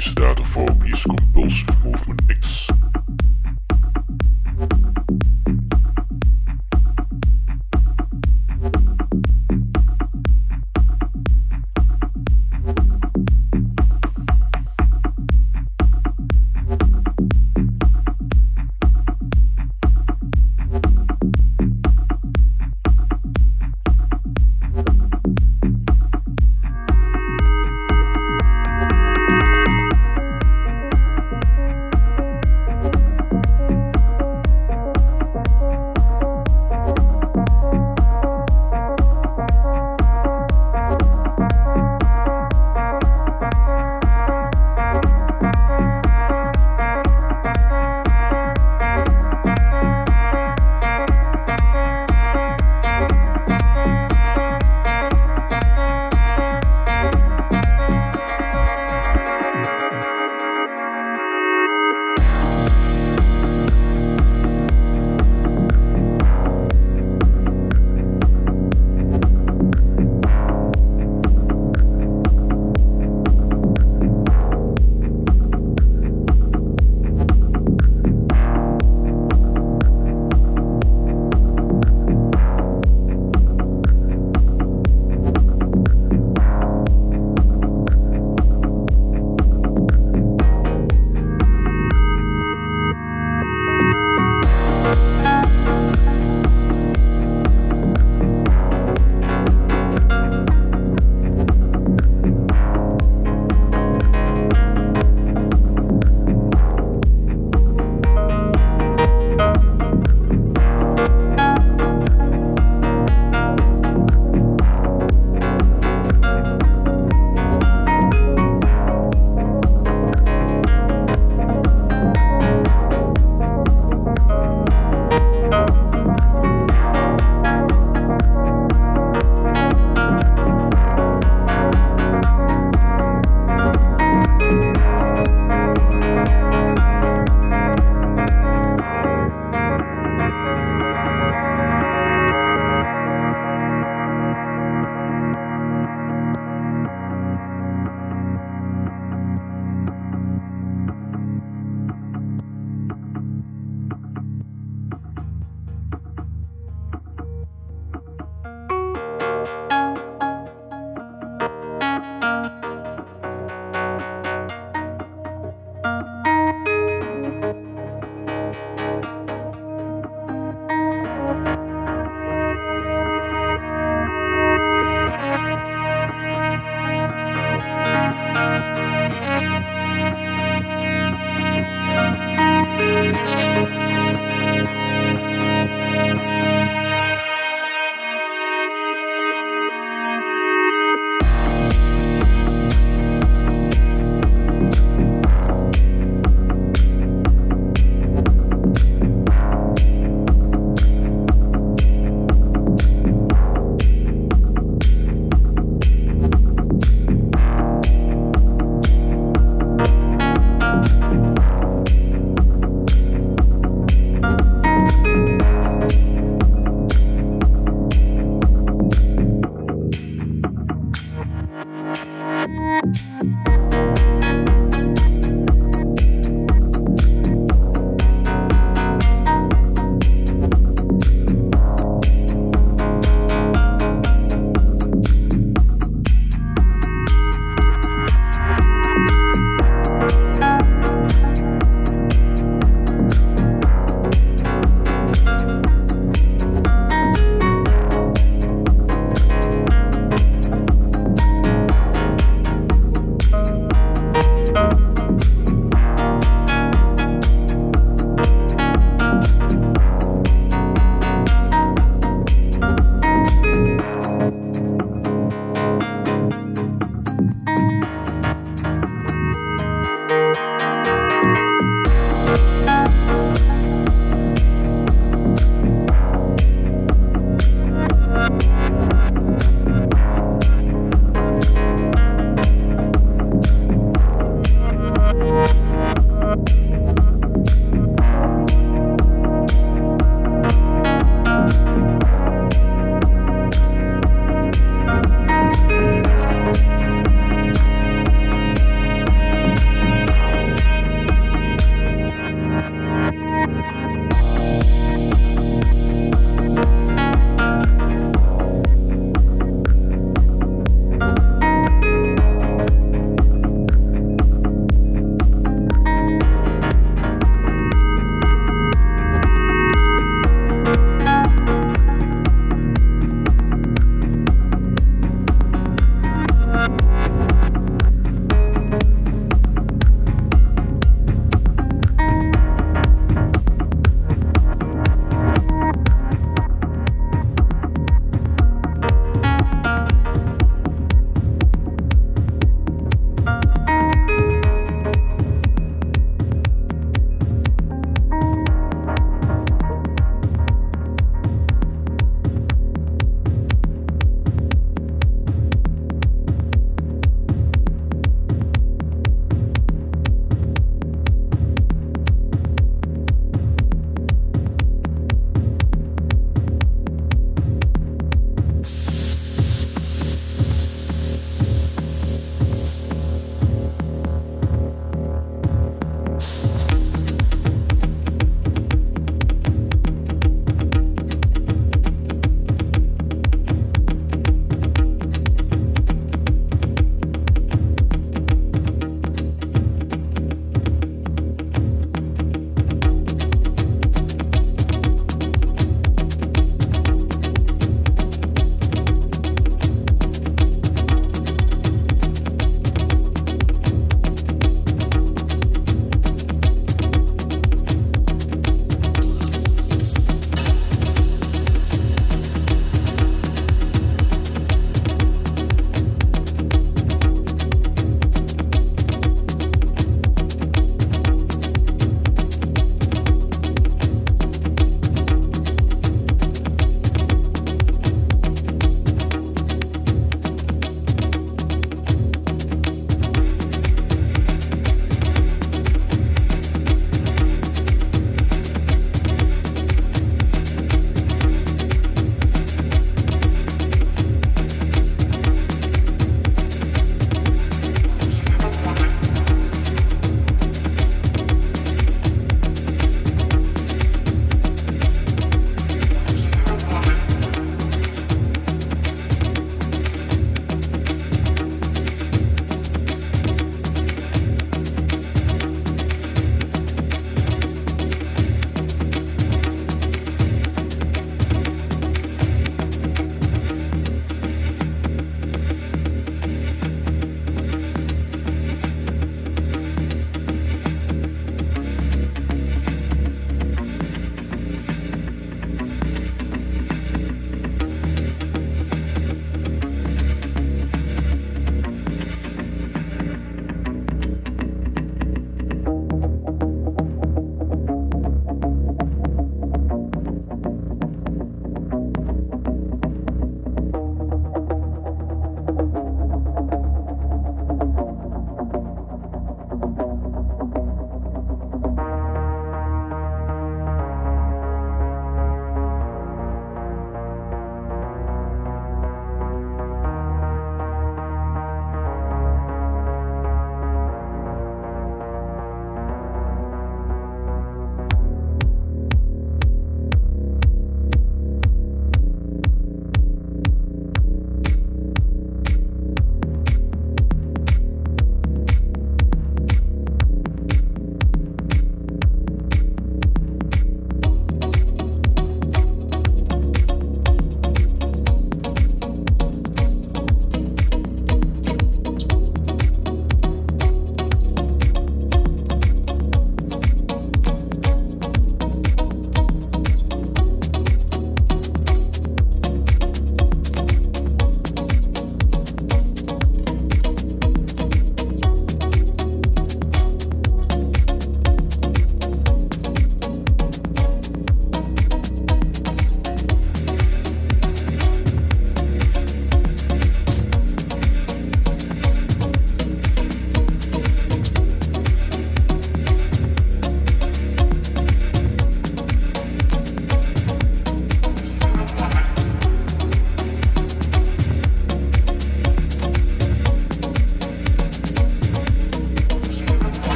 Sedatophobius Compulsive Movement Mix.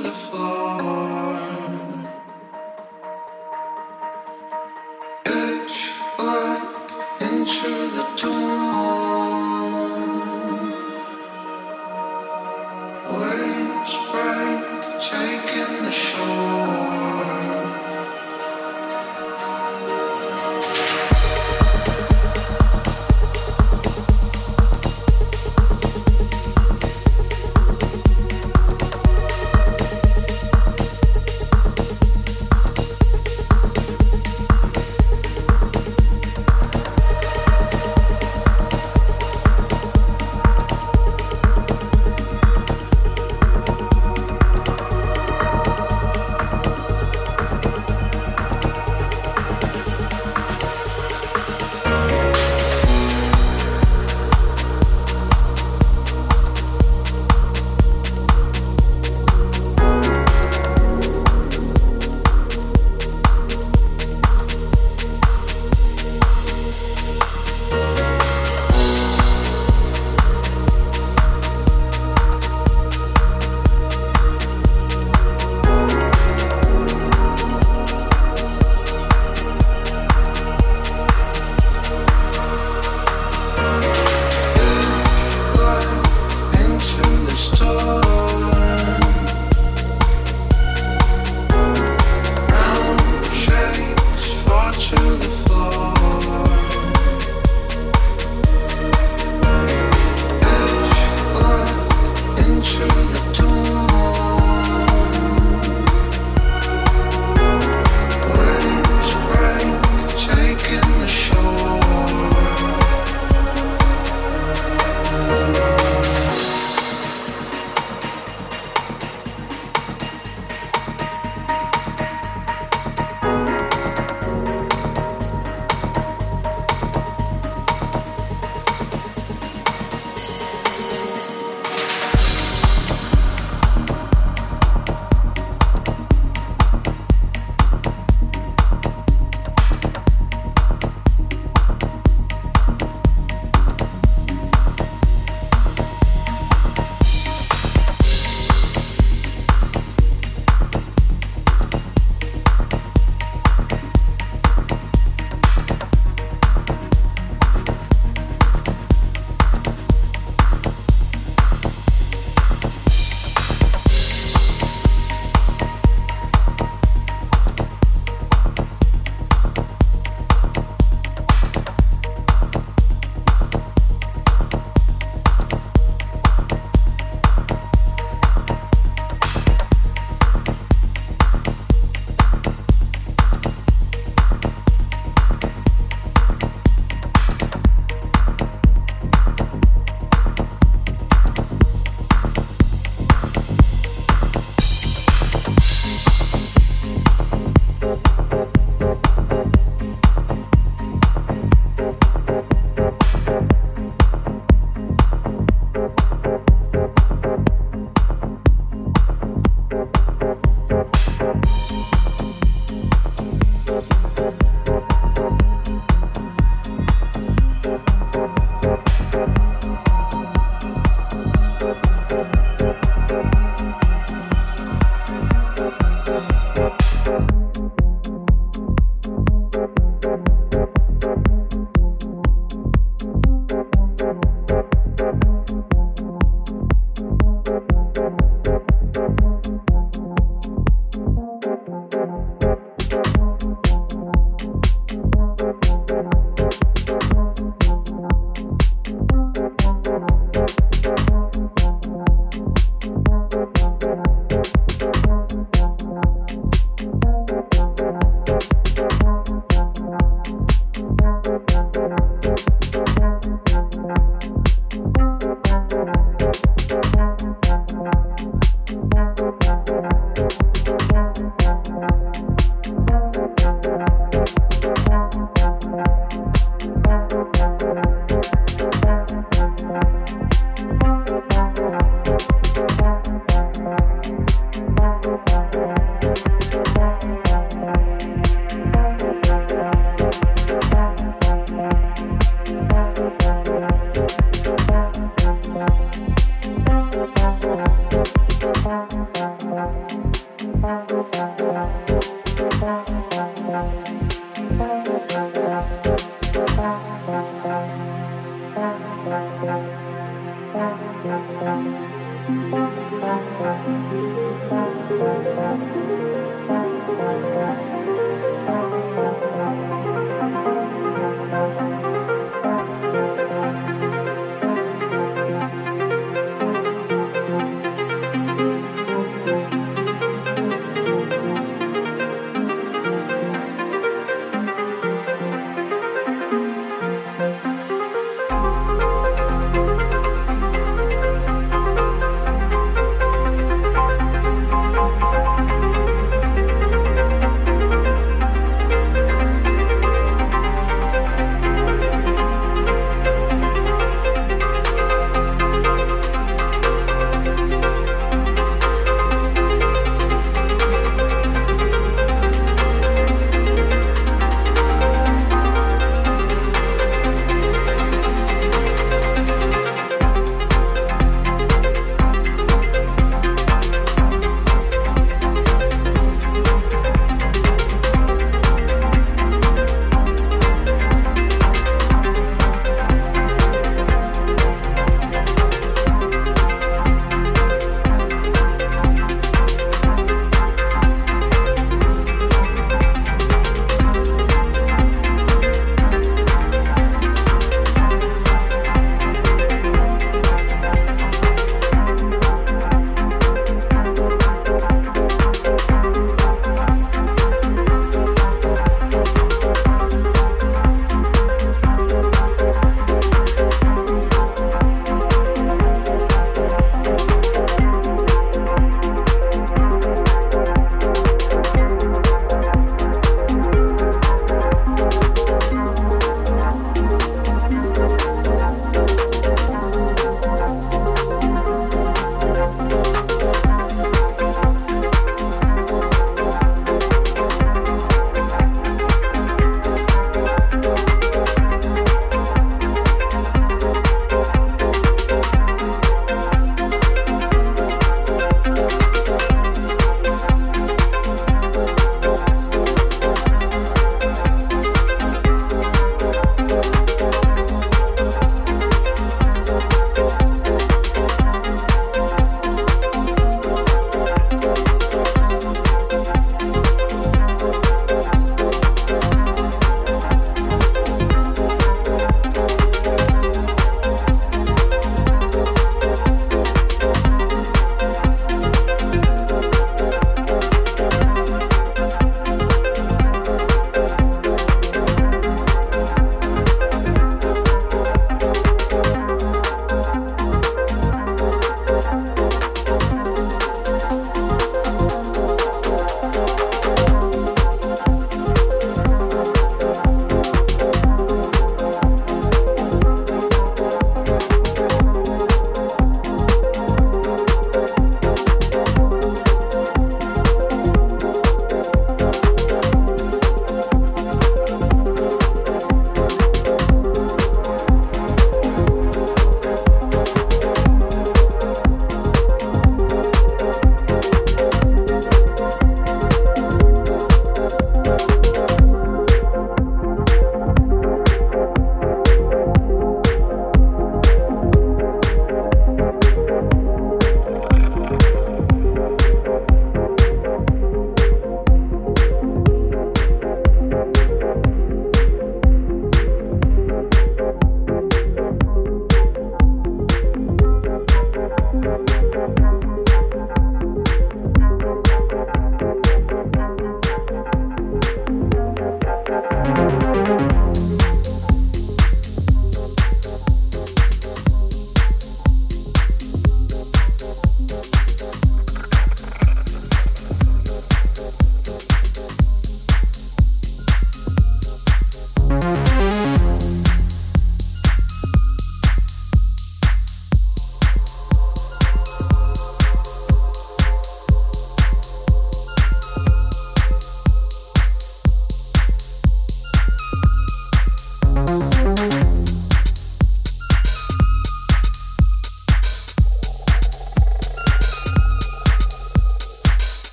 the floor.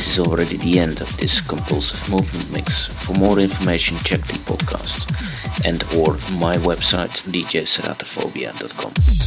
This is already the end of this compulsive movement mix. For more information, check the podcast and or my website djseratophobia.com.